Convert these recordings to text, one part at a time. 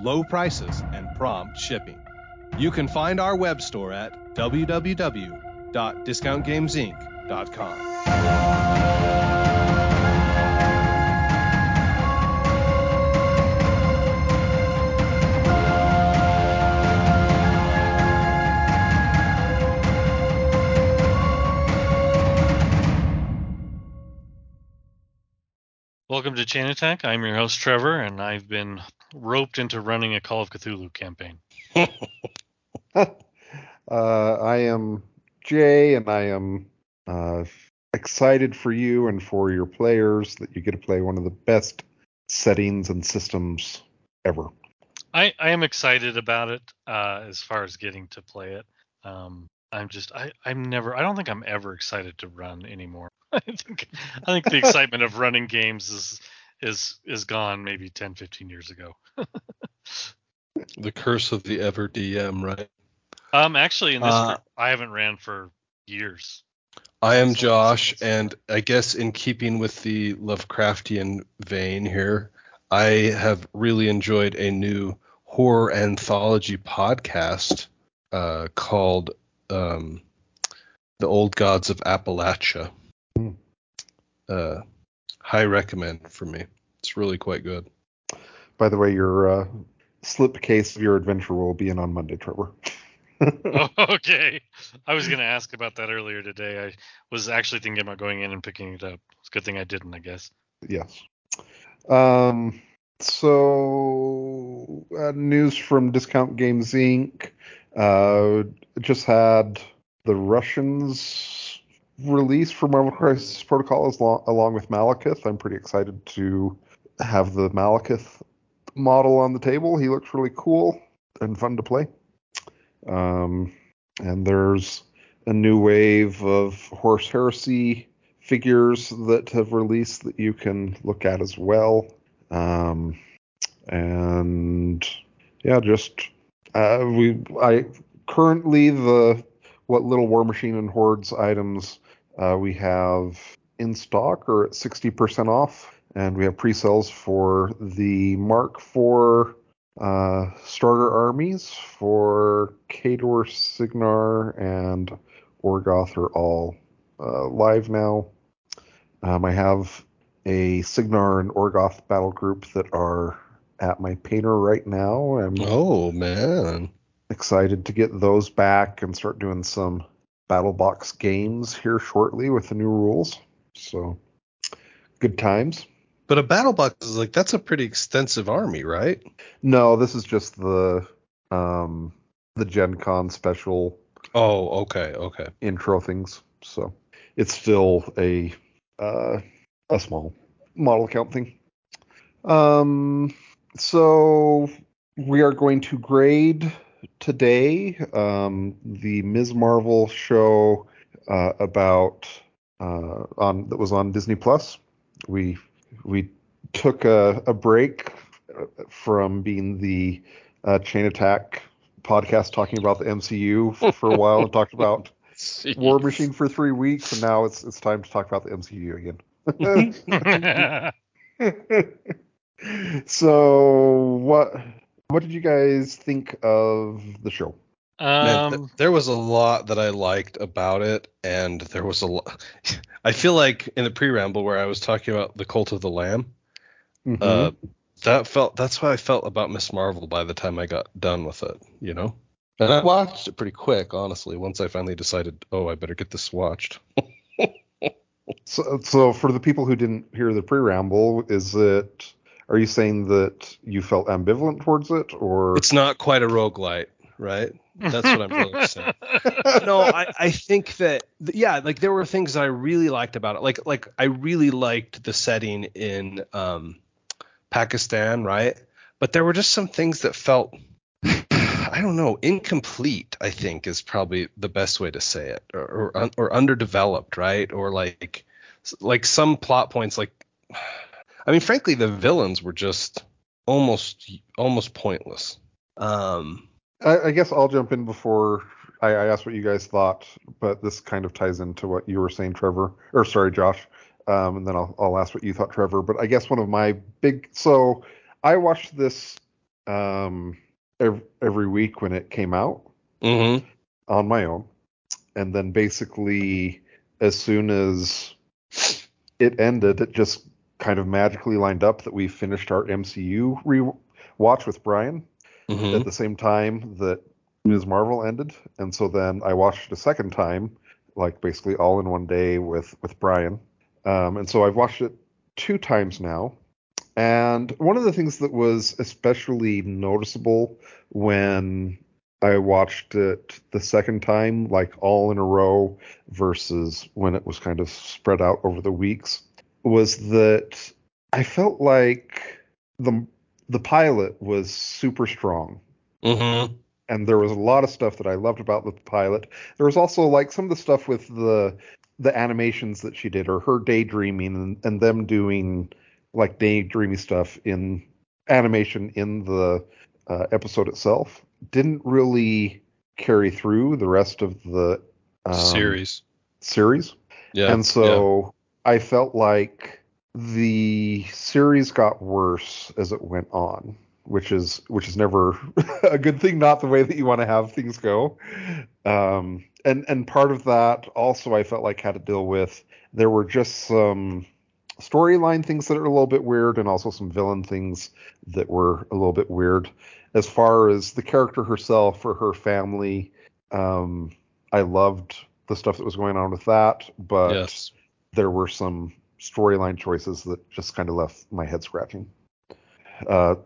low prices, and prompt shipping. You can find our web store at www.discountgamesinc.com. Welcome to Chain Attack. I'm your host, Trevor, and I've been roped into running a Call of Cthulhu campaign. uh, I am Jay, and I am uh, excited for you and for your players that you get to play one of the best settings and systems ever. I, I am excited about it uh, as far as getting to play it. Um, I'm just I, I'm never I don't think I'm ever excited to run anymore. I think I think the excitement of running games is is is gone maybe 10 15 years ago. The curse of the ever DM, right? Um actually in this Uh, group I haven't ran for years. I am Someone- Josh, and I guess in keeping with the Lovecraftian vein here, I have really enjoyed a new horror anthology podcast uh, called um, "The Old Gods of Appalachia." Hmm. Uh, high recommend for me. It's really quite good. By the way, your uh, slipcase of your adventure will be in on Monday, Trevor. Okay. I was going to ask about that earlier today. I was actually thinking about going in and picking it up. It's a good thing I didn't, I guess. Yes. Um. So, uh, news from Discount Games Inc. Uh, just had the Russians release for Marvel Crisis Protocol is lo- along with Malekith. I'm pretty excited to have the Malekith model on the table. He looks really cool and fun to play. Um, and there's a new wave of Horus Heresy figures that have released that you can look at as well. Um, and yeah, just uh, we I currently the what little War Machine and Hordes items uh, we have in stock or at 60% off, and we have pre-sales for the Mark IV uh, starter armies for Khador, Cygnar, and Orgoth are all uh, live now. Um, I have a Cygnar and Orgoth battle group that are at my painter right now. I'm Oh man, excited to get those back and start doing some battle box games here shortly with the new rules. So good times. but a battle box is like that's a pretty extensive army, right? No, this is just the um the Gen Con special Oh, okay, okay. intro things. So it's still a uh, a small model count thing. Um, so we are going to grade today um, the Ms. Marvel show uh, about uh, on that was on Disney Plus. We we took a, a break uh, from being the uh, Chain Attack podcast talking about the MCU for a while and talked about War Machine for three weeks, and now it's it's time to talk about the MCU again. so what what did you guys think of the show? Man, th- um, there was a lot that I liked about it, and there was a lot. I feel like in the pre-ramble where I was talking about the Cult of the Lamb, Mhm. uh, that felt that's how I felt about Miss Marvel by the time I got done with it, you know. And I watched it pretty quick, honestly. Once I finally decided, oh, I better get this watched. so, so for the people who didn't hear the preamble, is it? Are you saying that you felt ambivalent towards it, or It's not quite a roguelite, right? That's what I'm really saying. no, I, I think that yeah, like there were things that I really liked about it. Like like I really liked the setting in um Pakistan, right? But there were just some things that felt I don't know, incomplete. I think is probably the best way to say it, or or, or underdeveloped, right? Or like like some plot points, like I mean, frankly, the villains were just almost almost pointless. Um, I, I guess I'll jump in before I, I ask what you guys thought, but this kind of ties into what you were saying, Trevor, or sorry, Josh. Um, and then I'll, I'll ask what you thought, Trevor. But I guess one of my big so I watched this um, every, every week when it came out mm-hmm. on my own, and then basically as soon as it ended, it just kind of magically lined up that we finished our MCU re-watch with Brian Mm-hmm. at the same time that Ms. Marvel ended, and so then I watched it a second time, like basically all in one day with with Brian, um, and so I've watched it two times now. And one of the things that was especially noticeable when I watched it the second time, like all in a row, versus when it was kind of spread out over the weeks, was that I felt like the the pilot was super strong Mm-hmm. and there was a lot of stuff that I loved about the pilot. There was also like some of the stuff with the the animations that she did or her daydreaming and, and them doing like daydreamy stuff in animation in the uh, episode itself didn't really carry through the rest of the um, Series. series. Yeah. and so I felt like the series got worse as it went on, which is which is never a good thing, not the way that you want to have things go. Um, and and part of that also I felt like had to deal with there were just some storyline things that are a little bit weird and also some villain things that were a little bit weird as far as the character herself or her family um, i loved the stuff that was going on with that but yes. There were some storyline choices that just kind of left my head scratching. Uh,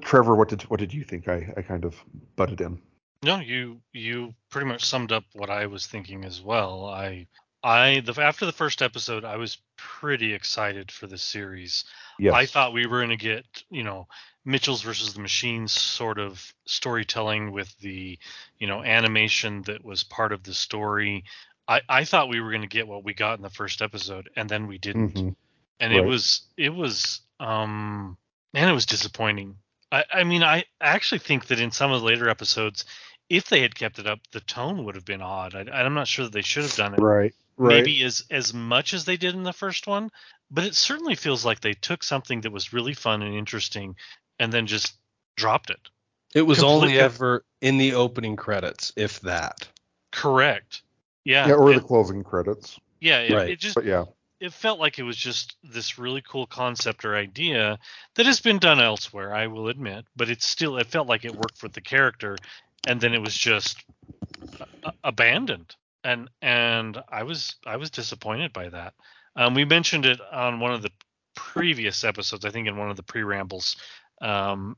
Trevor, what did what did you think? I, I kind of butted in. No, you you pretty much summed up what I was thinking as well. I I the after the first episode, I was pretty excited for the series. Yes. I thought we were going to get, you know, Mitchells versus the Machines sort of storytelling with the, you know, animation that was part of the story. I, I thought we were going to get what we got in the first episode, and then we didn't. Mhm. And it was it was um man, it was disappointing. I, I mean, I actually think that in some of the later episodes, if they had kept it up, the tone would have been odd. I, I'm not sure that they should have done it Right. Right. maybe as as much as they did in the first one, but it certainly feels like they took something that was really fun and interesting and then just dropped it. It was only ever in the opening credits, if that. Correct. Yeah. yeah, or it, the closing credits. yeah. It, Right. it just But yeah. it felt like it was just this really cool concept or idea that has been done elsewhere. I will admit, but it's still it felt like it worked for the character, and then it was just a- abandoned. And and I was I was disappointed by that. Um, we mentioned it on one of the previous episodes, I think in one of the pre-rambles. Um,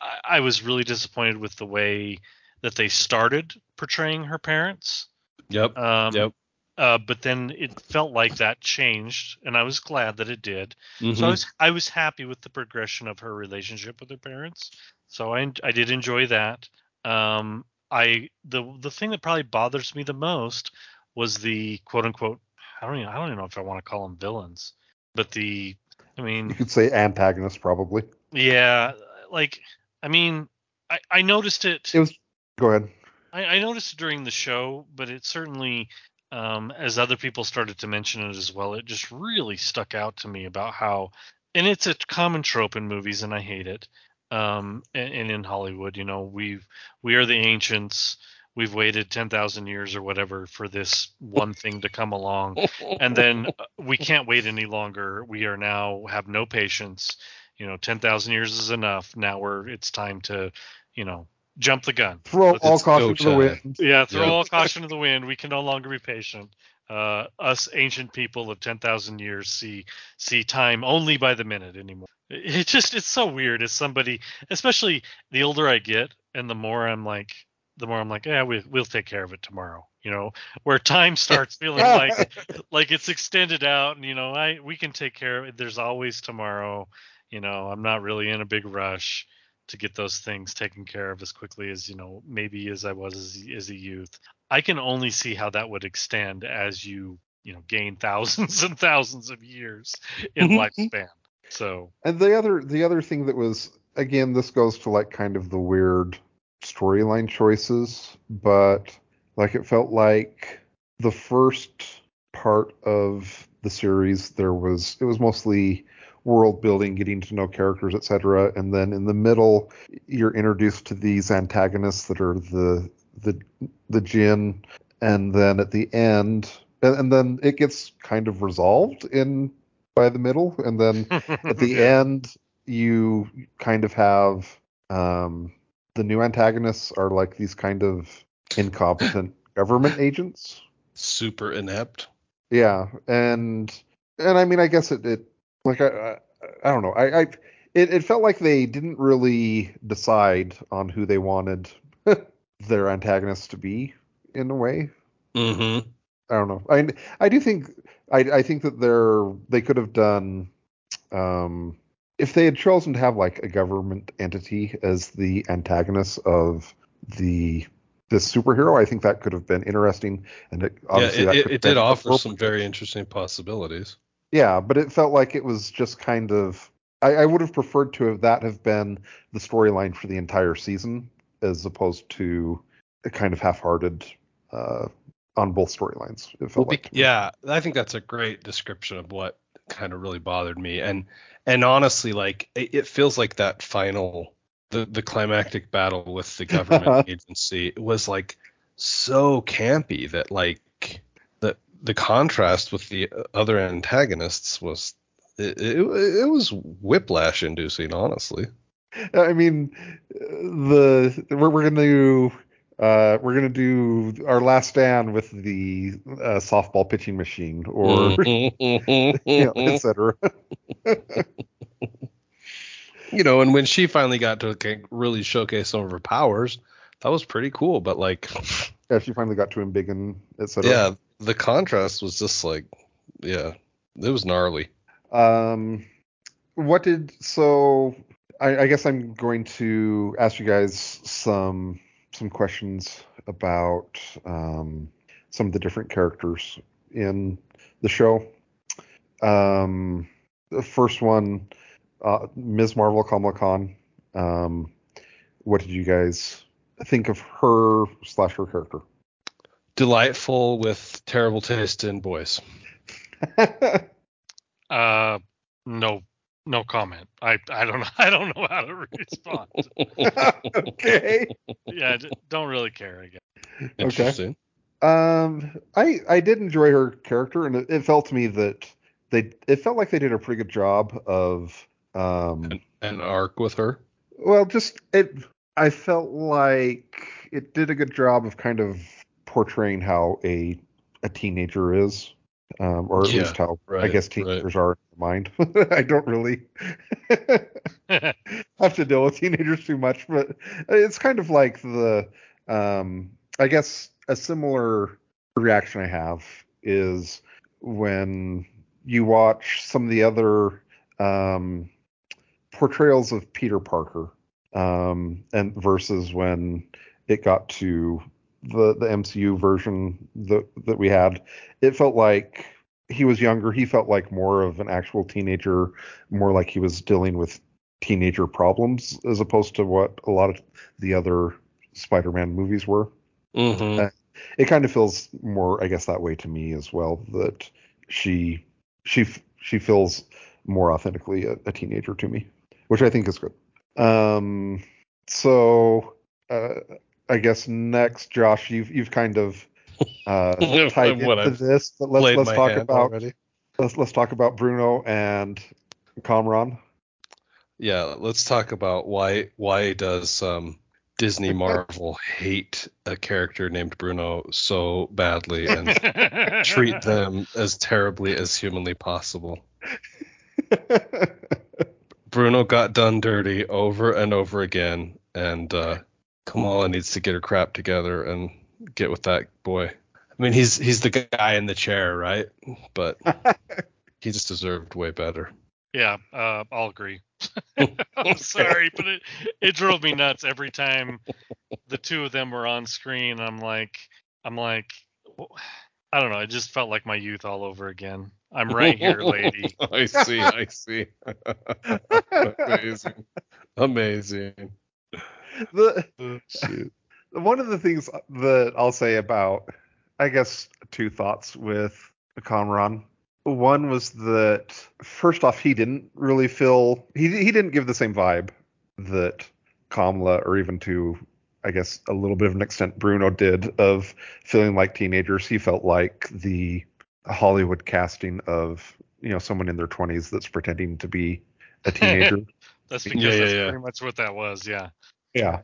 I, I was really disappointed with the way that they started portraying her parents. Yep. Um, Yep. Uh, but then it felt like that changed, and I was glad that it did. So I Mhm. was I was happy with the progression of her relationship with her parents. So I I did enjoy that. Um, I the the thing that probably bothers me the most was the quote unquote I don't even, I don't even know if I want to call them villains, but the I mean You could say antagonist probably. yeah like I mean I I noticed it It was. Go ahead. I, I noticed during the show, but it certainly, um, as other people started to mention it as well, it just really stuck out to me about how, and it's a common trope in movies, and I hate it. Um, and, and in Hollywood, you know, we've we are the ancients. We've waited ten thousand years or whatever for this one thing to come along, and then uh, we can't wait any longer. We are now have no patience. You know, ten thousand years is enough. Now we're it's time to, you know, jump the gun. Throw Let's all caution to the wind. Yeah, throw Yeah. all caution to the wind. We can no longer be patient. Uh, us ancient people of ten thousand years see see time only by the minute anymore. It it just it's so weird as somebody, especially the older I get, and the more I'm like, the more I'm like, yeah, we, we'll take care of it tomorrow. You know, where time starts feeling like like it's extended out, and you know, I we can take care of it. There's always tomorrow. You know, I'm not really in a big rush to get those things taken care of as quickly as you know maybe as I was as, as a youth. I can only see how that would extend as you you know gain thousands and thousands of years in mm-hmm. lifespan. So And the other the other thing that was again, this goes to like kind of the weird storyline choices, but like it felt like the first part of the series there was it was mostly world building, getting to know characters, etc. And then in the middle, you're introduced to these antagonists that are the the the Jinn, and then at the end, and, and then it gets kind of resolved in by the middle, and then at the end you kind of have um, the new antagonists are like these kind of incompetent government agents. Super inept. Yeah, and and I mean, I guess it, it like I, I I don't know, I I it, it felt like they didn't really decide on who they wanted their antagonist to be in a way. Mm-hmm. I don't know. I I do think I I think that they're they could have done um if they had chosen to have like a government entity as the antagonist of the this superhero, I think that could have been interesting and it, Yeah, obviously it, that it, it have did offer some very interesting possibilities. Yeah, but it felt like it was just kind of. I, I would have preferred to have that have been the storyline for the entire season, as opposed to a kind of half-hearted uh, on both storylines. It felt Well, like. yeah, I think that's a great description of what kind of really bothered me. And and honestly, like it, it feels like that final the the climactic battle with the government agency was like so campy that like the contrast with the other antagonists was it, it, it was whiplash inducing honestly I mean, the we're, we're gonna do uh, we're gonna do our last stand with the uh, softball pitching machine, or you know, etc. you know, and when she finally got to like, really showcase some of her powers, that was pretty cool. But like, Yeah, she finally got to him big and etc. yeah, the contrast was just like, yeah, it was gnarly. Um, what did so? I, I guess I'm going to ask you guys some some questions about um, some of the different characters in the show. Um, the first one, uh, Ms. Marvel Kamala Khan. Um, what did you guys think of her slash her character? Delightful with terrible taste in boys. uh, no, no comment. I I don't know. I don't know how to respond. okay. yeah, don't really care. I guess. Interesting. Um, I I did enjoy her character, and it, it felt to me that they it felt like they did a pretty good job of um. An, an arc with her. Well, just it. I felt like it did a good job of kind of portraying how a a teenager is, um, or at Yeah, least how I right, guess right. teenagers are in their mind. I don't really have to deal with teenagers too much, but it's kind of like the um I guess a similar reaction I have is when you watch some of the other um portrayals of Peter Parker um and versus when it got to the the MCU version that that we had it felt like he was younger he felt like more of an actual teenager more like he was dealing with teenager problems as opposed to what a lot of the other Spider-Man movies were. Mm-hmm. Uh, It kind of feels more, I guess, that way to me as well. That she she she feels more authentically a, a teenager to me, which I think is good. Um, so uh, I guess next, Josh, you've you've kind of uh, tied into this, but let's let's talk about already. let's let's talk about Bruno and Kamran. Yeah, let's talk about why why does um, Disney Marvel hate a character named Bruno so badly and treat them as terribly as humanly possible. Bruno got done dirty over and over again, and uh, Kamala needs to get her crap together and get with that boy. I mean, he's he's the guy in the chair, right? But he just deserved way better. yeah, uh, I'll agree. I'm sorry, but it, it drove me nuts every time the two of them were on screen. I'm like, I'm like, I don't know. It just felt like my youth all over again. I'm right here, lady. I see. I see. Amazing. Amazing. The oh, Shoot. one of the things that I'll say about, I guess, two thoughts with Kamran. One was that first off, he didn't really feel he he didn't give the same vibe that Kamla or even to I guess a little bit of an extent Bruno did of feeling like teenagers. He felt like the Hollywood casting of you know someone in their 20s that's pretending to be a teenager. That's because Yeah, yeah, that's yeah. pretty much what that was. Yeah. Yeah.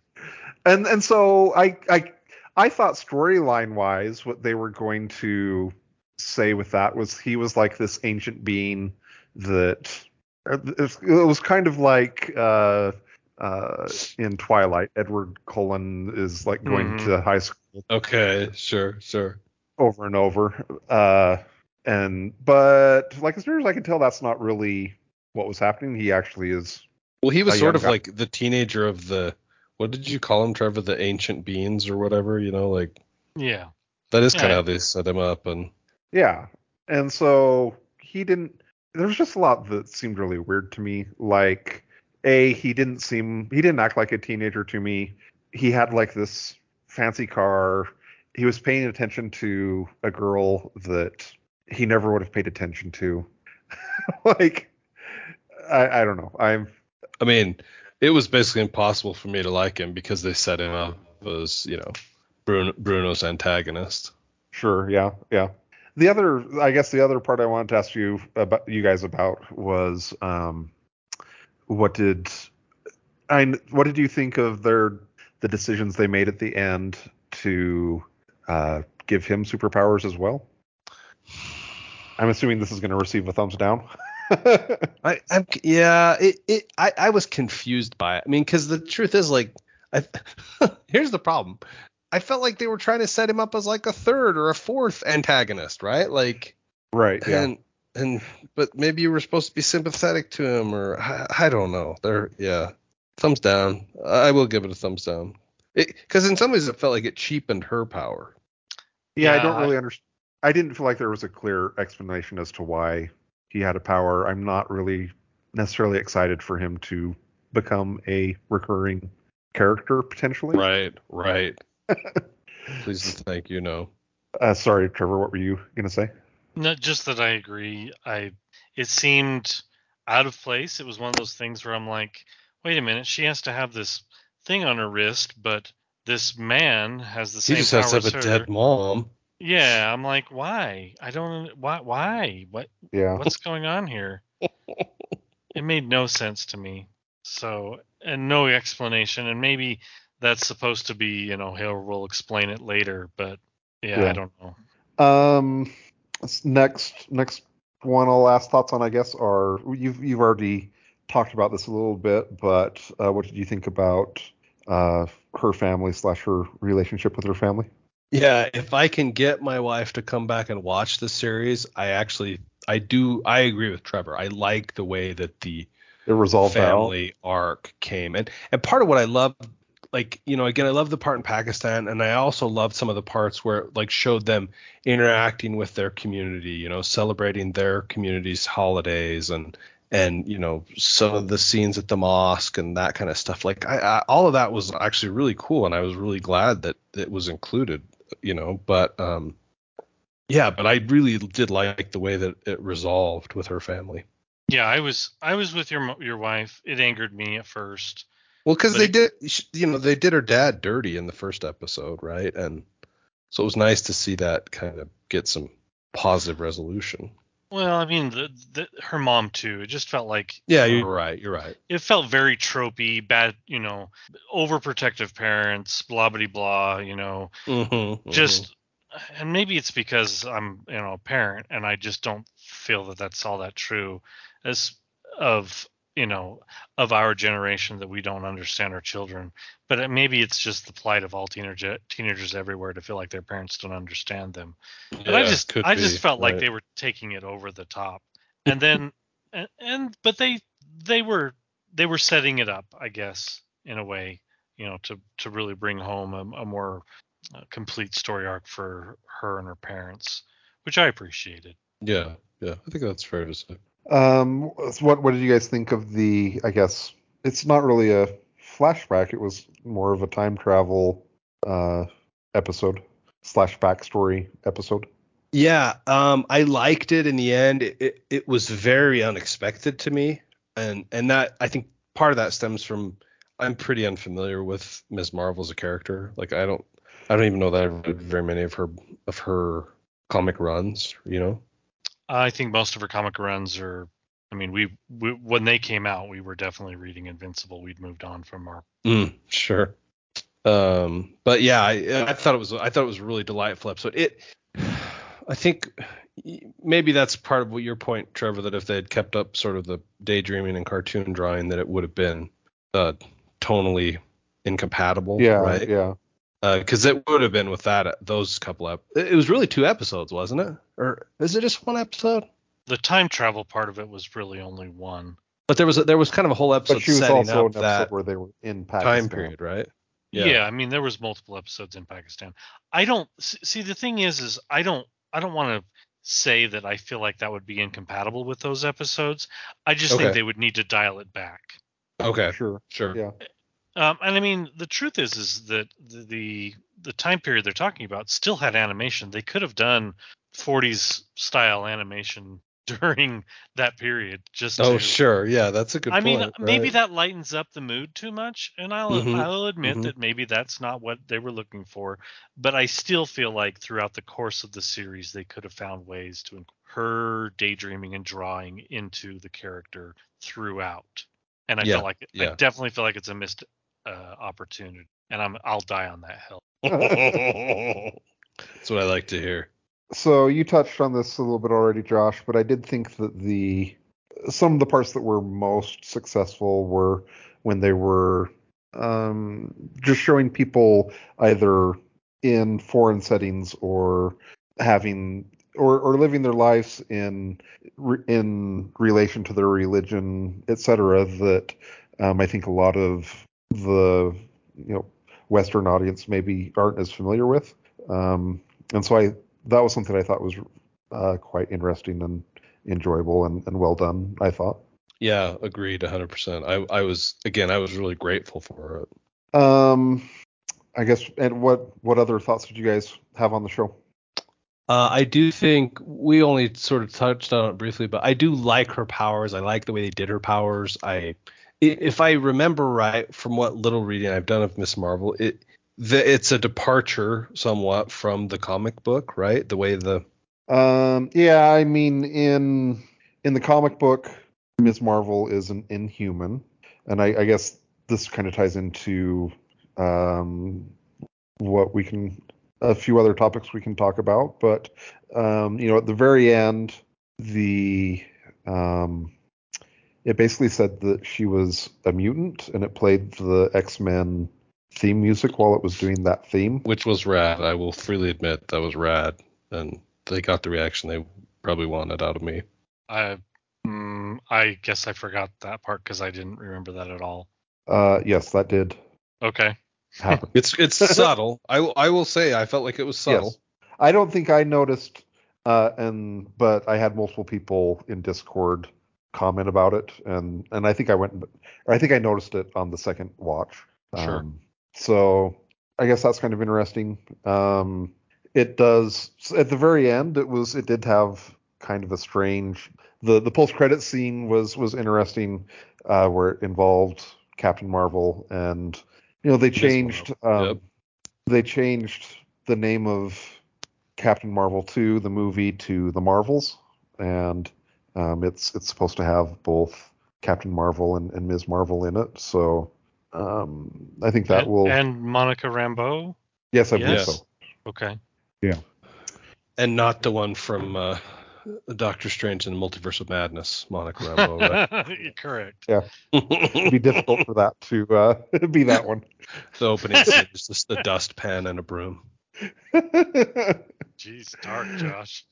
And and so I I I thought storyline wise what they were going to say with that was he was like this ancient being that it was- kind of like uh uh in Twilight Edward Cullen is like going Mhm. to high school Okay. Sure. Sure. over and over uh and but like as near as I can tell that's not really what was happening he actually is Well, he was sort of guy. like the teenager of the. What did you call him, Trevor? The ancient beings or whatever. You know, like Yeah. that is kind of Yeah. how they set him up. And Yeah. And so he didn't there was just a lot that seemed really weird to me. Like A, he didn't seem he didn't act like a teenager to me. He had like this fancy car. He was paying attention to a girl that he never would have paid attention to. like I, I don't know. I'm I mean, it was basically impossible for me to like him because they set him up as you know Bruno, Bruno's antagonist. Sure, yeah, yeah. The other, I guess, the other part I wanted to ask you about, you guys about was, um, what did I, what did you think of their the decisions they made at the end to uh, give him superpowers as well? I'm assuming this is going to receive a thumbs down. I, I'm yeah, it, it I, I was confused by it. I mean, because the truth is, like, I, here's the problem. I felt like they were trying to set him up as like a third or a fourth antagonist, right? Like, right. Yeah. and and but maybe you were supposed to be sympathetic to him, or I, I don't know. There, yeah, thumbs down. I will give it a thumbs down. Because in some ways, it felt like it cheapened her power. Yeah, I don't I- really understand. I didn't feel like there was a clear explanation as to why he had a power. I'm not really necessarily excited for him to become a recurring character potentially. Right, right. Please and thank you. No. Uh, sorry, Trevor. What were you gonna say? Not just that I agree. I it seemed out of place. It was one of those things where I'm like, wait a minute, she has to have this thing on her wrist, but this man has the He same just has to have a her. dead mom. Yeah, I'm like, why? I don't. Why? Why? What? Yeah. What's going on here? It made no sense to me. So, and no explanation. And maybe that's supposed to be, you know, he'll will explain it later. But yeah, Yeah. I don't know. Um. Next, next one I'll ask thoughts on, I guess, are you've you've already talked about this a little bit, but uh, what did you think about uh, her family slash her relationship with her family? Yeah, if I can get my wife to come back and watch the series, I actually I do I agree with Trevor. I like the way that the It resolved out. family arc came. And and part of what I love like, you know, again, I love the part in Pakistan and I also loved some of the parts where it like showed them interacting with their community, you know, celebrating their community's holidays and and you know some of the scenes at the mosque and that kind of stuff like I, I all of that was actually really cool and i was really glad that it was included you know but um yeah but i really did like the way that it resolved with her family Yeah, I was I was with your your wife. It angered me at first. well because they it- did you know they did her dad dirty in the first episode right and so it was nice to see that kind of get some positive resolution Well, I mean, the, the her mom too. It just felt like yeah you're right you're right. it felt very tropey, bad, you know, overprotective parents, blah blah blah, you know, mm-hmm, just and maybe it's because I'm, you know, a parent and I just don't feel that that's all that true as of, you know, of our generation that we don't understand our children. But it, maybe it's just the plight of all teenager, teenagers everywhere to feel like their parents don't understand them. But I just I just felt like they were taking it over the top. And then and, and but they they were they were setting it up, I guess, in a way, you know, to to really bring home a, a more uh, complete story arc for her and her parents, which I appreciated. Yeah, yeah, I think that's fair to say. Um, what what did you guys think of the? I guess it's not really a flashback. It was more of a time travel uh, episode slash backstory episode. Yeah, um, I liked it in the end. It, it, it was very unexpected to me, and and that I think part of that stems from I'm pretty unfamiliar with Ms. Marvel as a character. Like I don't I don't even know that I've read very many of her of her comic runs. You know. I think most of her comic runs are. I mean, we, we when they came out, we were definitely reading Invincible. We'd moved on from our. Mm, sure. Um, but yeah, I, I thought it was I thought it was a really delightful episode. It, I think maybe that's part of what your point, Trevor, that if they had kept up sort of the daydreaming and cartoon drawing, that it would have been uh, tonally incompatible. Yeah, right. yeah. Because uh, it would have been with that those couple of it was really two episodes, wasn't it? Or is it just one episode? The time travel part of it was really only one. But there was a, there was kind of a whole episode But she was setting also up an that episode where they were in Pakistan. time period, right? Yeah. I mean there was multiple episodes in Pakistan. I don't see the thing is is I don't I don't want to say that I feel like that would be incompatible with those episodes. I just Okay. think they would need to dial it back. Okay. Sure. Sure. Yeah. Um, and I mean, the truth is, is that the, the time period they're talking about still had animation. They could have done 40s style animation during that period. Just Oh, to, sure. Yeah, that's a good point. I point. mean, maybe that lightens up the mood too much, and I'll Mhm, I'll admit mhm. that maybe that's not what they were looking for. But I still feel like throughout the course of the series, they could have found ways to inc- her daydreaming and drawing into the character throughout. And I Yeah, feel like I yeah. definitely feel like it's a missed uh, opportunity, and I'm I'll die on that hill. That's what I like to hear. So you touched on this a little bit already, Josh, but I did think that the some of the parts that were most successful were when they were um, just showing people either in foreign settings or having or, or living their lives in in relation to their religion, etc. That um, I think a lot of the you know Western audience maybe aren't as familiar with. Um, and so I that was something I thought was uh, quite interesting and enjoyable and, and well done. I thought. Yeah, agreed 100%. I I was again, I was really grateful for it. Um, I guess. And what what other thoughts did you guys have on the show? Uh, I do think we only sort of touched on it briefly, but I do like her powers. I like the way they did her powers. I, i- if I remember right from what little reading I've done of Miss Marvel, it the, it's a departure somewhat from the comic book, right? The way the Um, yeah, I mean, in in the comic book, Miss Marvel is an inhuman, and I, I guess this kind of ties into um, what we can a few other topics we can talk about. But um, you know, at the very end, the um, it basically said that she was a mutant, and it played the X Men theme music while it was doing that theme. which was rad. I will freely admit that was rad, and they got the reaction they probably wanted out of me. I mm, I guess I forgot that part because I didn't remember that at all. Uh, yes, that did Okay. happen. It's it's subtle. I will I will say I felt like it was subtle. Yes. I don't think I noticed, uh, and but I had multiple people in Discord comment about it, and and I think I went, I think I noticed it on the second watch. Sure. Um, so I guess that's kind of interesting. Um, it does at the very end. It was it did have kind of a strange. The the post credit scene was was interesting, uh, where it involved Captain Marvel and you know they changed. Um, yep. They changed the name of Captain Marvel 2, the movie, to The Marvels, and um, it's it's supposed to have both Captain Marvel and, and Ms. Marvel in it. So um, I think that and, will. and Monica Rambeau. yes, I believe yes. so. Okay. Yeah. And not the one from uh, Doctor Strange and the Multiverse of Madness, Monica Rambeau, You're Correct. It'd be difficult for that to uh, be that one. the opening scene is just the dustpan and a broom. Jeez, dark, Josh.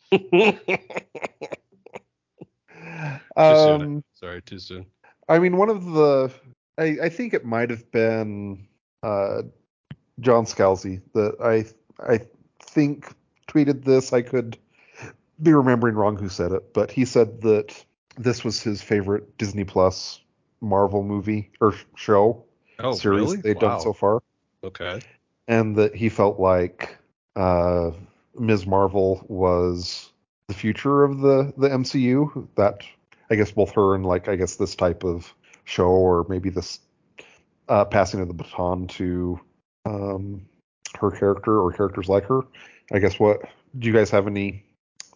Too um, Sorry, too soon. I mean, one of the I, I think it might have been uh, John Scalzi that I I think tweeted this. I could be remembering wrong who said it, but he said that this was his favorite Disney Plus Marvel movie or show Oh, series really? they've Wow. done so far, Okay. and that he felt like uh, Ms. Marvel was the future of the the MCU. That I guess both her and like I guess this type of show or maybe this uh, passing of the baton to um, her character or characters like her. I guess what do you guys have any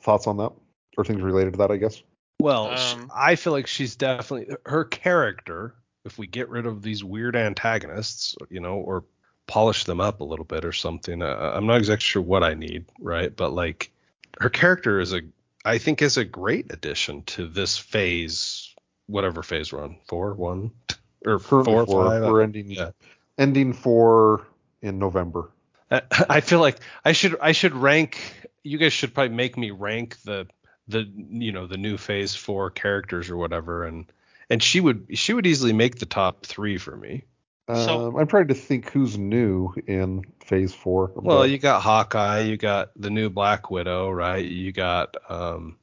thoughts on that or things related to that? I guess. Well, Um, I feel like she's definitely her character. If we get rid of these weird antagonists, you know, or polish them up a little bit or something, uh, I'm not exactly sure what I need, right? But like, her character is a, I think, is a great addition to this phase, whatever phase we're on, four, one, or Currently four, four, five. Uh, we're ending yeah. ending four in November. I- I feel like I should I should rank. You guys should probably make me rank the the you know the new Phase Four characters or whatever, and and she would she would easily make the top three for me. So- um, I'm trying to think who's new in Phase Four. Well, but- you got Hawkeye, you got the new Black Widow, right? You got um.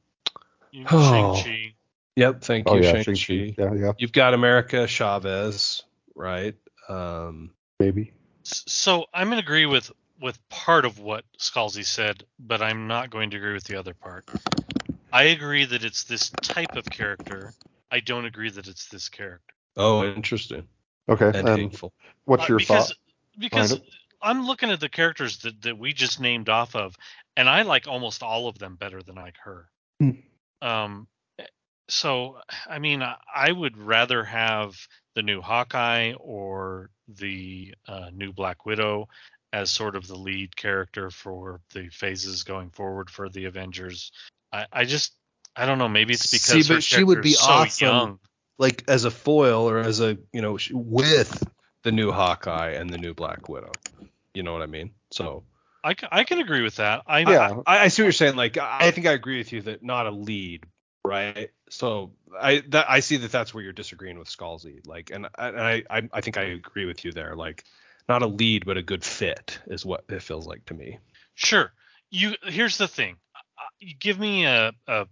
You- Oh. Shang-Chi. Yep, thank oh you, yeah, Shang-Chi. Shang-Chi. Yeah, yeah, You've got America Chavez, right? Um. maybe. So I'm going to agree with with part of what Scalzi said, but I'm not going to agree with the other part. I agree that it's this type of character. I don't agree that it's this character. Oh, interesting Okay, and and hateful. what's Uh, your because, thought? Because behind I'm looking at the characters that, that we just named off of, and I like almost all of them better than I like her. Hmm. Um, so I mean, I, I would rather have the new Hawkeye or the uh, new Black Widow as sort of the lead character for the phases going forward for the Avengers. I, I just I don't know. Maybe it's because See, her but she would be character's so awesome young. Like as a foil or as a you know with the new Hawkeye and the new Black Widow. You know what I mean? So I, ca- I can agree with that. I Yeah. I, I see what you're saying. Like I I think I agree with you that not a lead, right? So I that I see that that's where you're disagreeing with Scalzi. Like, and I and I I, I think I agree with you there. Like, not a lead, but a good fit is what it feels like to me. Sure. You here's the thing. Uh, You give me a a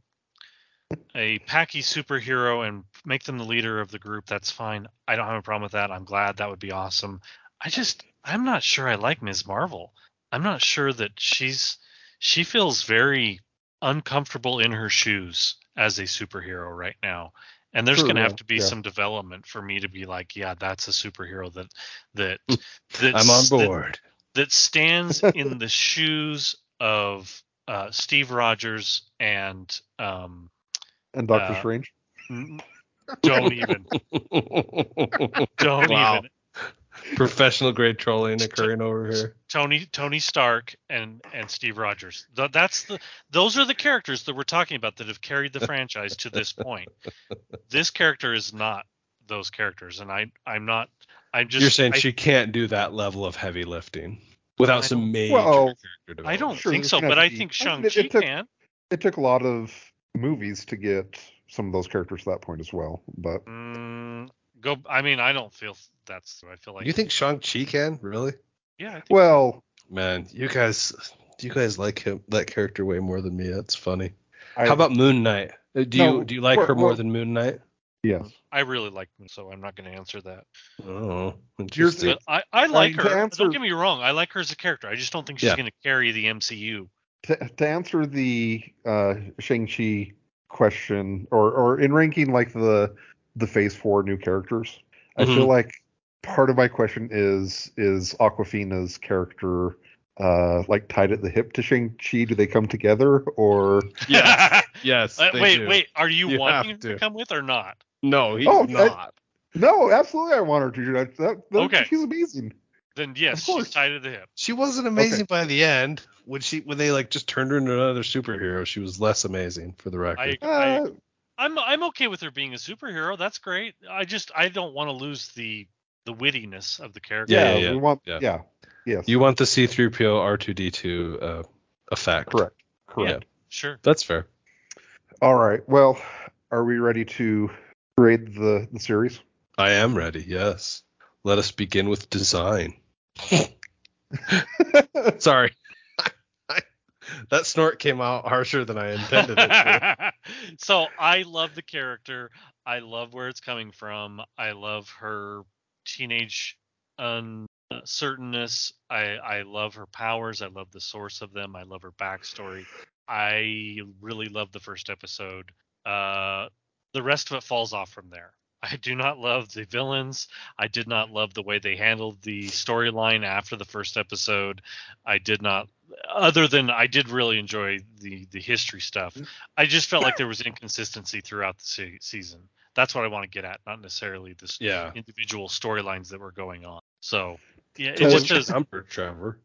a packy superhero and make them the leader of the group. That's fine. I don't have a problem with that. I'm glad. That would be awesome. I just I'm not sure I like Ms. Marvel. I'm not sure that she's she feels very uncomfortable in her shoes as a superhero right now. And there's going to have to be yeah. some development for me to be like, yeah, that's a superhero that that that I'm on s- that- board. that stands in the shoes of uh, Steve Rogers and um, And Doctor uh, Strange. don't even don't Wow. even Professional grade trolling occurring over here. Tony Tony Stark and and Steve Rogers. Th- that's the those are the characters that we're talking about that have carried the franchise to this point. This character is not those characters, and I I'm not. I'm just. You're saying I, she can't do that level of heavy lifting without some major Well, character I don't Sure, think so, but I think I Shang Chi it took- can. It took a lot of movies to get some of those characters to that point as well. But Mm, go. I mean, I don't feel that's. I feel like You think Shang Chi can really? Yeah. I think well, Man, you guys, do you guys like him that character way more than me. That's funny. I, How about Moon Knight? Uh, Do No, you do you like well- her more well- than Moon Knight? yes? I really like him, so I'm not going to answer that. Oh, interesting. I, I like to her. answer- Don't get me wrong. I like her as a character. I just don't think she's Yeah. going to carry the MCU. To, to answer the uh, Shang Chi question, or or in ranking like the the Phase Four new characters, I Mhm. feel like part of my question is is Awkwafina's character uh like tied at the hip to Shang Chi? Do they come together or? Yes, yes. Uh, they wait, do. wait. Are you, You wanting to. to. come with or not? No, he's Oh, I- not. No, absolutely, I want her to. That, that, that, Okay. she's amazing. Then yes, Of course. she's tied to the hip. She wasn't amazing by the end. When she when they like just turned her into another superhero, she was less amazing for the record. I, I, Uh, I'm I'm okay with her being a superhero. That's great. I just I don't want to lose the the wittiness of the character. Yeah, yeah, yeah, we want. yeah. Yeah, yes, you want the C3PO R2D2 uh, effect. correct, correct. Yeah, Sure. That's fair. All right. Well, are we ready to grade the the series? I am ready. Yes. Let us begin with design. Sorry. that snort came out harsher than I intended it to. so I love the character. I love where it's coming from. I love her teenage uncertainness. I I love her powers. I love the source of them. I love her backstory. I really love the first episode. Uh, the rest of it falls off from there. I do not love the villains. I did not love the way they handled the storyline after the first episode. I did not other than I did really enjoy the the history stuff. I just felt like there was inconsistency throughout the se- season. That's what I want to get at, not necessarily the Yeah. individual storylines that were going on. So, yeah, it just number, Trevor?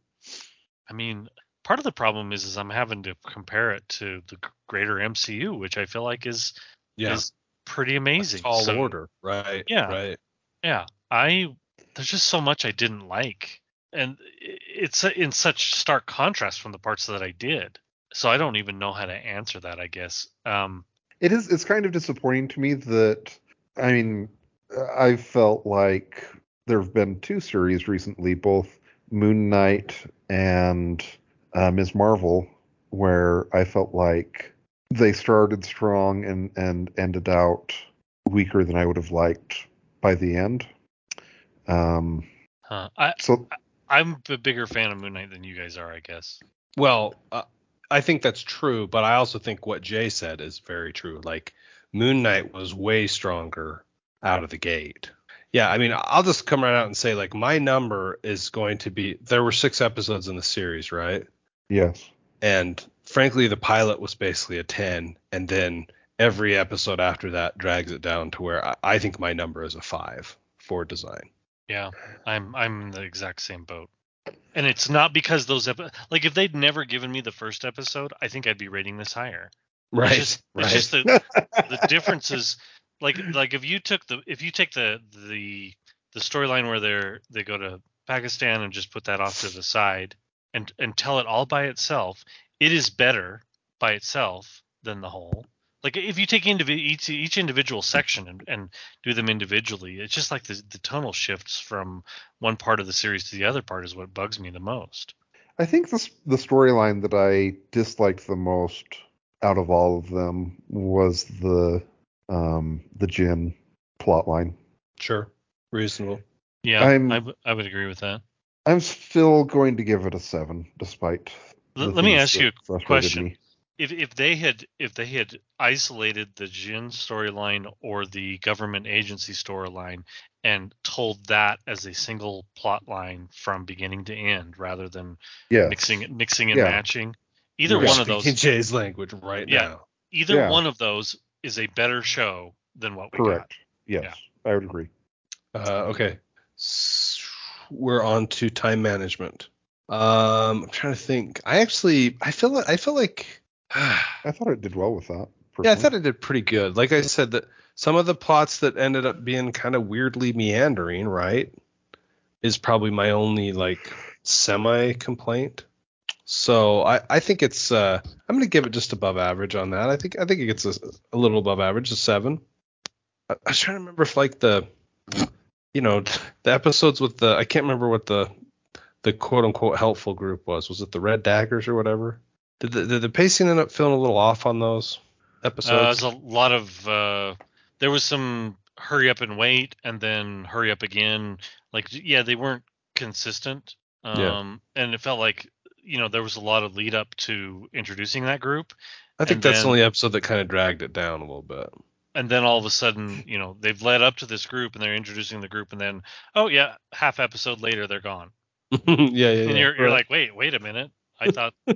I mean, part of the problem is is I'm having to compare it to the greater MCU, which I feel like is Yeah. is pretty amazing. All So, order. Right. Yeah. Right. Yeah, I there's just so much I didn't like, and it's in such stark contrast from the parts that I did. So I don't even know how to answer that. I guess. Um, It is. It's kind of disappointing to me that. I mean, I felt like there have been two series recently, both Moon Knight and uh, Ms. Marvel, where I felt like they started strong and and ended out weaker than I would have liked by the end. Um. huh. I So I'm a bigger fan of Moon Knight than you guys are. I guess. Well, uh, I think that's true, but I also think what Jay said is very true. Like Moon Knight was way stronger out of the gate. Yeah, I mean, I'll just come right out and say like my number is going to be there were 6 episodes in the series, right? yes. And frankly, the pilot was basically a 10 and then every episode after that drags it down to where I, I think my number is a 5 for design. Yeah, I'm I'm in the exact same boat. And it's not because those epi- like if they'd never given me the first episode, I think I'd be rating this higher. Right. It's just, right. it's just the the difference is like like if you took the if you take the the the storyline where they're they go to Pakistan and just put that off to the side and and tell it all by itself, it is better by itself than the whole. Like if you take indivi- each each individual section and, and do them individually, it's just like the the tonal shifts from one part of the series to the other part is what bugs me the most. I think this the storyline that I disliked the most out of all of them was the um the Djinn plotline. sure. Reasonable. Yeah, I'm- I, w- I would agree with that. I'm still going to give it a seven, despite. L- let me ask you a question. me. if if they had if they had isolated the Djinn storyline or the government agency storyline and told that as a single plot line from beginning to end rather than Yes. mixing mixing and Yeah. matching either You're one of Speaking those Jay's language right Yeah. now. either Yeah. one of those is a better show than what we Correct. Yes, I would agree. Uh, okay. S- We're on to time management. Um, I'm trying to think. I actually, I feel like, I feel like, I thought it did well with that. Yeah, I thought it did pretty good. Like I said, that some of the plots that ended up being kind of weirdly meandering, right, is probably my only like semi complaint. So I, I think it's, uh, I'm gonna give it just above average on that. I think, I think it gets a, a little above average, a seven. I, I was trying to remember if like the, you know, the episodes with the, I can't remember what the, the quote unquote helpful group was. Was it the Red Daggers or whatever? Did the, did the pacing end up feeling a little off on those episodes? Uh, episodes? there's a lot of uh, there was some hurry up and wait and then hurry up again. Like yeah, they weren't consistent. Um, Yeah. and it felt like you know there was a lot of lead up to introducing that group I think that's then- the only episode that kind of dragged it down a little bit. and then all of a sudden, you know, they've led up to this group and they're introducing the group, and then, oh yeah, half episode later they're gone, yeah, yeah, yeah. and you're you're right. like, wait, wait a minute, I thought, I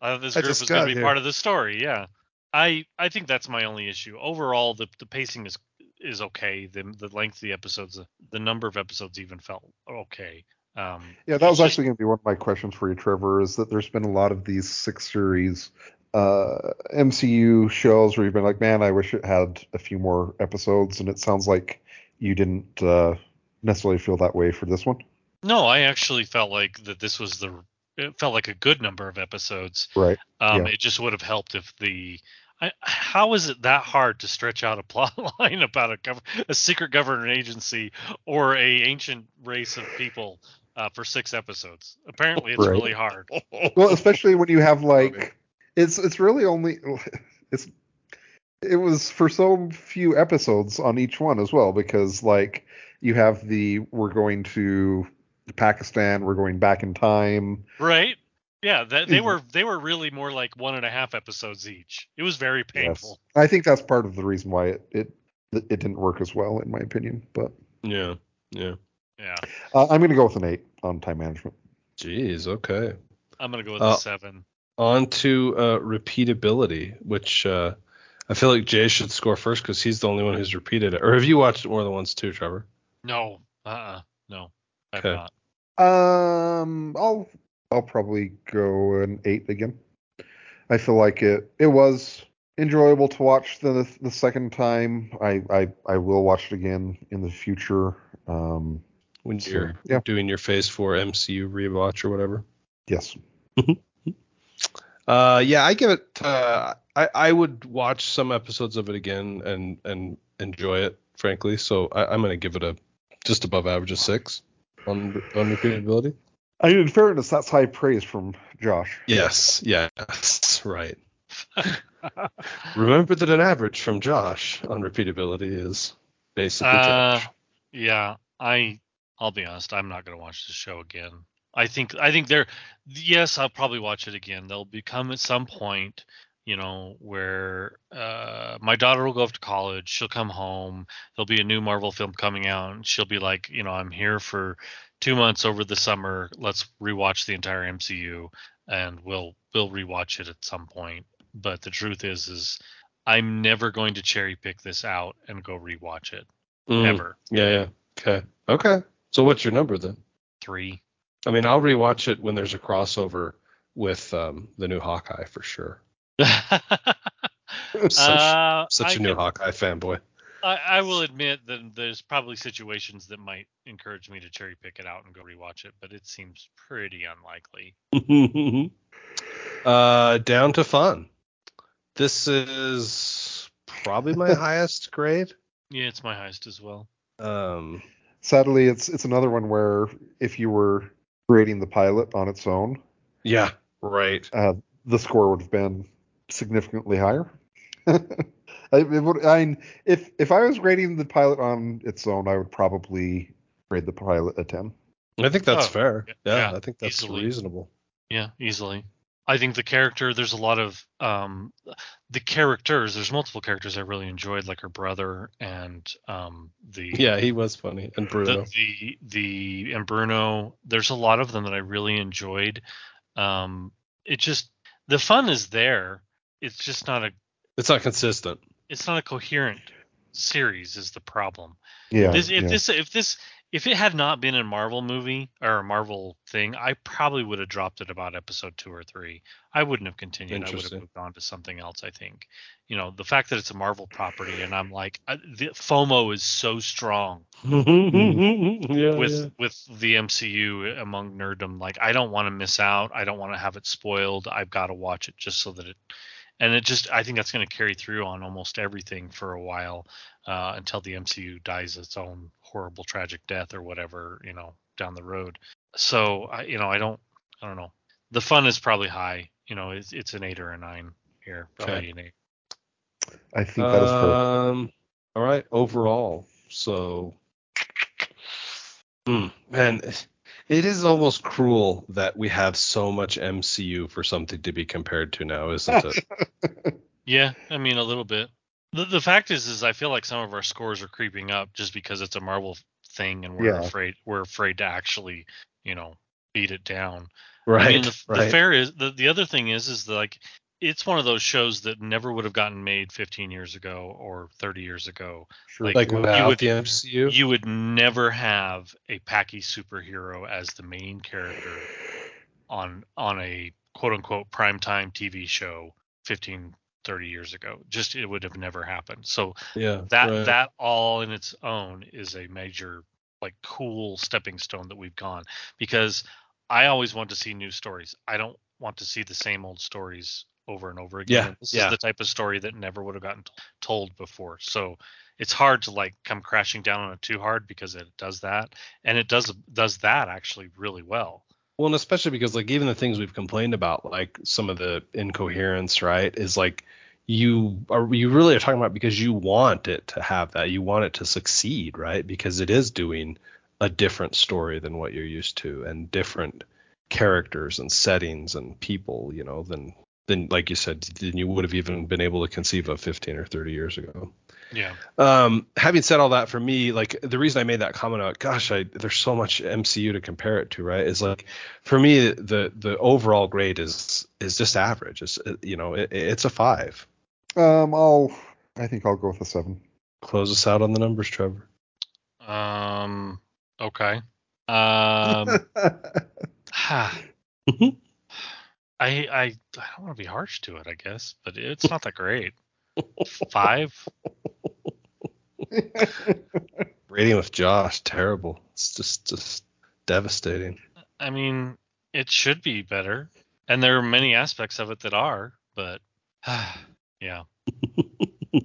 thought this group just was going to be here. part of the story. Yeah, I I think that's my only issue. Overall, the the pacing is is okay. The the length of the episodes, the number of episodes even felt okay. Um, Yeah, that was just- actually going to be one of my questions for you, Trevor. Is that there's been a lot of these six series uh, MCU shows where you've been like, man, I wish it had a few more episodes, and it sounds like you didn't uh, necessarily feel that way for this one. No, I actually felt like that this was the it felt like a good number of episodes. Right. Um, Yeah. It just would have helped if the I, how is it that hard to stretch out a plot line about a gov- a secret government agency or a ancient race of people uh, for six episodes? Apparently, it's Right. really hard. Well, especially when you have like it's it's really only it's it was for so few episodes on each one as well because like you have the we're going to Pakistan, we're going back in time. Right? Yeah, that, they Mhm. were they were really more like one and a half episodes each. It was very painful. Yes. I think that's part of the reason why it it, it didn't work as well in my opinion. But Yeah. Yeah. Yeah, uh, I'm gonna go with an eight on time management. Jeez. Okay. I'm gonna go with Uh, a seven. On to uh, repeatability, which uh, I feel like Jay should score first because he's the only one who's repeated it. Or have you watched it more than once too, Trevor? No, uh, uh no, I've Okay. not. Um, I'll I'll probably go an eight again. I feel like it it was enjoyable to watch the the second time. I I, I will watch it again in the future. Um, When So, you're yeah. doing your Phase Four MCU rewatch or whatever. yes. Uh, yeah, I give it. Uh, I I would watch some episodes of it again and and enjoy it, frankly. So I, I'm gonna give it a just above average of six on on repeatability. I mean, in fairness, that's high praise from Josh. Yes, yes, right. Remember that an average from Josh on repeatability is basically Uh, Josh. yeah, I I'll be honest, I'm not gonna watch the show again. I think I think they're yes, I'll probably watch it again. They'll become at some point, you know, where uh my daughter will go off to college, she'll come home, there'll be a new Marvel film coming out, and she'll be like, you know, I'm here for two months over the summer, let's rewatch the entire MCU and we'll we'll rewatch it at some point. But the truth is is I'm never going to cherry pick this out and go rewatch it. Mm, Ever. Yeah, yeah. Okay. Okay. So what's your number then? Three. I mean, I'll rewatch it when there's a crossover with um, the new Hawkeye for sure. Such, Uh, such I a new can- Hawkeye fanboy. I, I will admit that there's probably situations that might encourage me to cherry pick it out and go rewatch it, but it seems pretty unlikely. uh, down to fun. This is probably my highest grade. Yeah, it's my highest as well. Um, Sadly, it's it's another one where if you were grading the pilot on its own, yeah, right. uh, the score would have been significantly higher. I, it would, I mean, if if I was grading the pilot on its own, I would probably grade the pilot a ten. I think that's Oh, fair. yeah, Yeah, yeah, I think that's easily. reasonable. Yeah, easily. I think the character, there's a lot of um, the characters. There's multiple characters I really enjoyed, like her brother and um, the Yeah, he was funny. And Bruno. the, the the and Bruno. There's a lot of them that I really enjoyed. Um, it just the fun is there. It's just not a it's not consistent. it's not a coherent series is the problem. Yeah. This, if yeah. this if this if it had not been a Marvel movie or a Marvel thing, I probably would have dropped it about episode two or three. I wouldn't have continued. I would have moved on to something else. I think, you know, the fact that it's a Marvel property and I'm like, I, the FOMO is so strong yeah, with yeah. with the MCU among nerddom. Like, I don't want to miss out. I don't want to have it spoiled. I've got to watch it just so that it. And it just, I think that's going to carry through on almost everything for a while uh, until the MCU dies its own horrible, tragic death or whatever, you know, down the road. So, I, you know, I don't, I don't know. The fun is probably high. You know, it's, it's an eight or a nine here. Probably Okay. an eight. I think that is perfect. Um, all right, overall. So, Hmm, man, it is almost cruel that we have so much MCU for something to be compared to now, isn't it? Yeah, I mean a little bit. The the fact is is I feel like some of our scores are creeping up just because it's a Marvel thing and we're Yeah. afraid we're afraid to actually, you know, beat it down. right. I mean the, right. the fair is the, the other thing is is like it's one of those shows that never would have gotten made 15 years ago or 30 years ago. Sure. like, like you without would- the MCU. You would never have a packy superhero as the main character on on a quote unquote primetime TV show 15 30 years ago. Just it would have never happened. So yeah. that right. that all in its own is a major like cool stepping stone that we've gone because I always want to see new stories. I don't want to see the same old stories over and over again. Yeah, this yeah. is the type of story that never would have gotten t- told before. So it's hard to like come crashing down on it too hard because it does that, and it does does that actually really well. Well, and especially because like even the things we've complained about, like some of the incoherence, right, is like you are you really are talking about because you want it to have that, you want it to succeed, right? Because it is doing a different story than what you're used to, and different characters and settings and people, you know, than than like you said, than you would have even been able to conceive of 15 or 30 years ago. Yeah. Um, having said all that, for me, like the reason I made that comment out, gosh, I, there's so much MCU to compare it to, right? Is like for me, the the overall grade is is just average. It's uh, you know, it, it's a five. Um, I'll. I think I'll go with a seven. Close us out on the numbers, Trevor. Um. Okay. Um. I I I don't want to be harsh to it, I guess, but it's not that great. Five. Rating with Josh, terrible. It's just just devastating. I mean, it should be better, and there are many aspects of it that are, but yeah.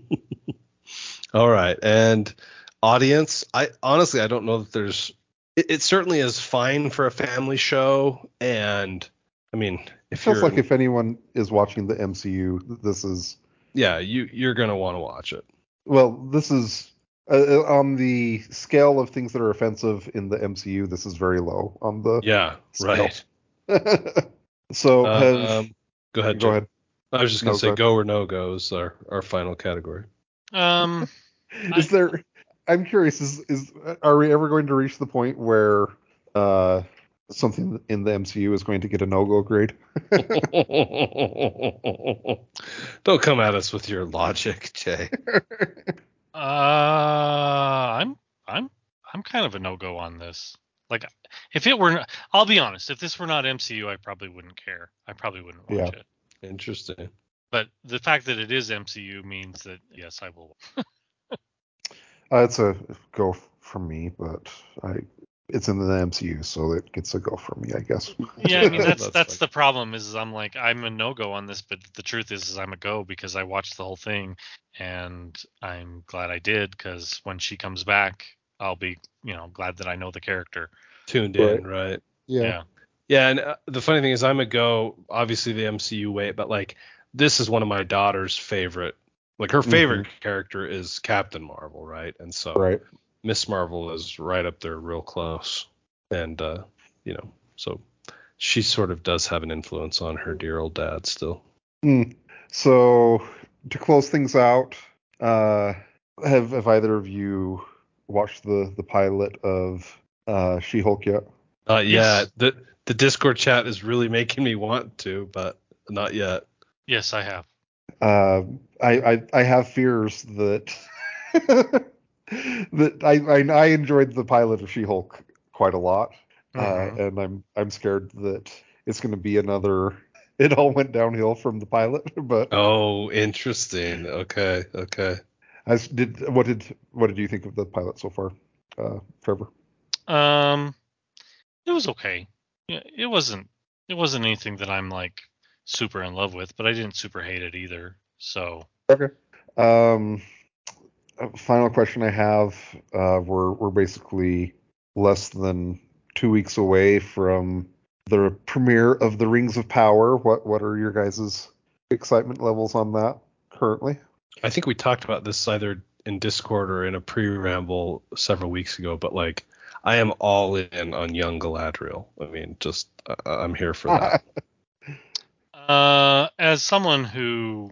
All right, and audience, I honestly I don't know that there's. It, it certainly is fine for a family show, and I mean, It feels you're like if anyone is watching the MCU, this is yeah, you you're gonna want to watch it. well, this is uh, on the scale of things that are offensive in the MCU. This is very low on the. Yeah, Scale. right. so Uh, have, um, go ahead. go Jim. ahead. I was just gonna No, say go go or no go is our our final category. Um. Is there? I'm curious. Is is are we ever going to reach the point where uh something in the MCU is going to get a no go grade? Don't come at us with your logic, Jay. Uh. I'm. I'm. I'm kind of a no go on this. Like, if it were, not, I'll be honest. If this were not MCU, I probably wouldn't care. I probably wouldn't watch Yeah. it. Interesting. But the fact that it is MCU means that yes, I will. Uh, it's a go from me, but I it's in the MCU, so it gets a go for me, I guess. Yeah, I mean that's That's that's, the problem is I'm like I'm a no go on this, but the truth is, is I'm a go because I watched the whole thing, and I'm glad I did because when she comes back, I'll be you know glad that I know the character. Tuned in, right? Yeah. Yeah, and uh, the funny thing is, I'm a go. Obviously, the MCU way, but like this is one of my daughter's favorite. Like her favorite character is Captain Marvel, right? And so Right. Miss Marvel is right up there, real close. And uh, you know, so she sort of does have an influence on her dear old dad still. Mm. So to close things out, uh, have have either of you watched the the pilot of uh, She-Hulk yet? Uh, yeah, Yes. the the Discord chat is really making me want to, but not yet. Yes, I have. Uh, I, I I have fears that that I, I I enjoyed the pilot of She-Hulk quite a lot, Mhm. uh, and I'm I'm scared that it's going to be another. It all went downhill from the pilot, but Oh, interesting. Okay, okay. as did what did what did you think of the pilot so far, uh, Trevor? Um, it was okay. Yeah, it wasn't it wasn't anything that I'm like super in love with, but I didn't super hate it either. So Okay. Um, uh, final question I have. Uh, we're we're basically less than two weeks away from the premiere of the Rings of Power. What what are your guys' excitement levels on that currently? I think we talked about this either in Discord or in a pre-ramble several weeks ago, but like I am all in on young Galadriel. I mean, just uh, I'm here for that. Uh, as someone who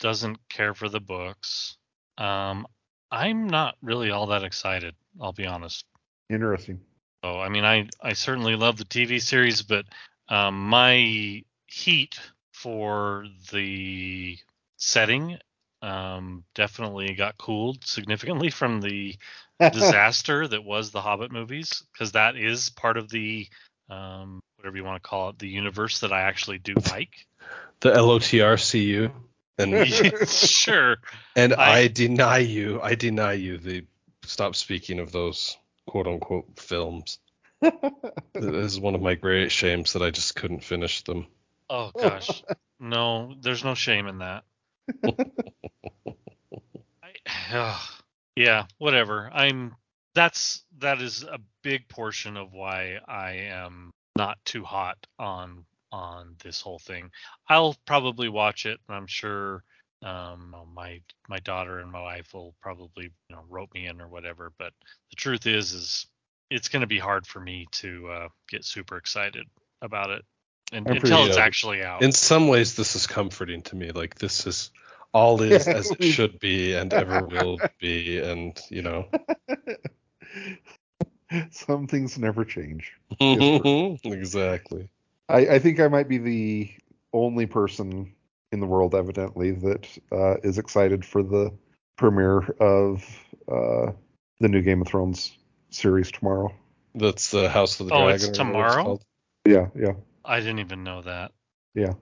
doesn't care for the books, um, I'm not really all that excited. I'll be honest. Interesting. So I mean, I I certainly love the TV series, but um, my heat for the setting um, definitely got cooled significantly from the disaster that was the Hobbit movies, because that is part of the um, whatever you want to call it, the universe that I actually do like. the LOTRCU and sure. and I, I- deny you. I deny you the stop speaking of those quote unquote films. This is one of my great shames that I just couldn't finish them. Oh gosh, no, there's no shame in that. I, ugh. yeah, whatever. I'm. That's that is a big portion of why I am not too hot on on this whole thing. I'll probably watch it, and I'm sure um, my my daughter and my wife will probably you know rope me in or whatever. But the truth is, is it's going to be hard for me to uh, get super excited about it and, until it's actually out. In some ways, this is comforting to me. Like this is all is as it should be and ever will be, and you know. Some things never change. Yes, exactly. I, I think I might be the only person in the world, evidently, that uh, is excited for the premiere of uh, the new Game of Thrones series tomorrow. That's the House of the Oh, Dragon. it's tomorrow? called. Yeah, yeah. I didn't even know that. Yeah.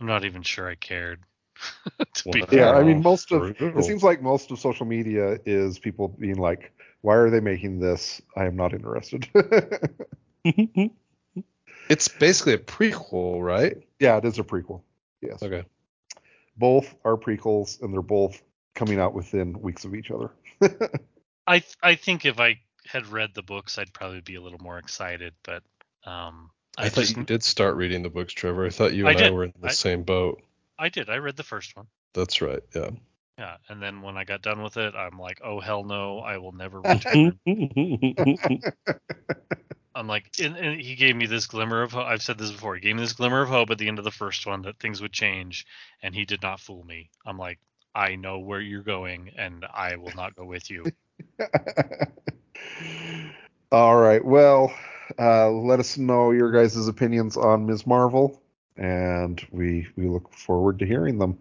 I'm not even sure I cared. to be Wow. Yeah, I mean, most of brutal. it seems like most of social media is people being like, "Why are they making this? I am not interested." it's basically a prequel, right? yeah, it is a prequel. Yes, Okay. both are prequels, and they're both coming out within weeks of each other. I th- I think if I had read the books, I'd probably be a little more excited. But um, I, I, thought just you did start reading the books, Trevor. I thought you and I, did. were in the I- same boat. I did. I read the first one. That's right. Yeah. Yeah, and then when I got done with it, I'm like, oh hell no, I will never return. I'm like, and, and he gave me this glimmer of hope. I've said this before. He gave me this glimmer of hope at the end of the first one that things would change, and he did not fool me. I'm like, I know where you're going, and I will not go with you. All right. Well, uh, let us know your guys' opinions on Ms. Marvel, and we we look forward to hearing them.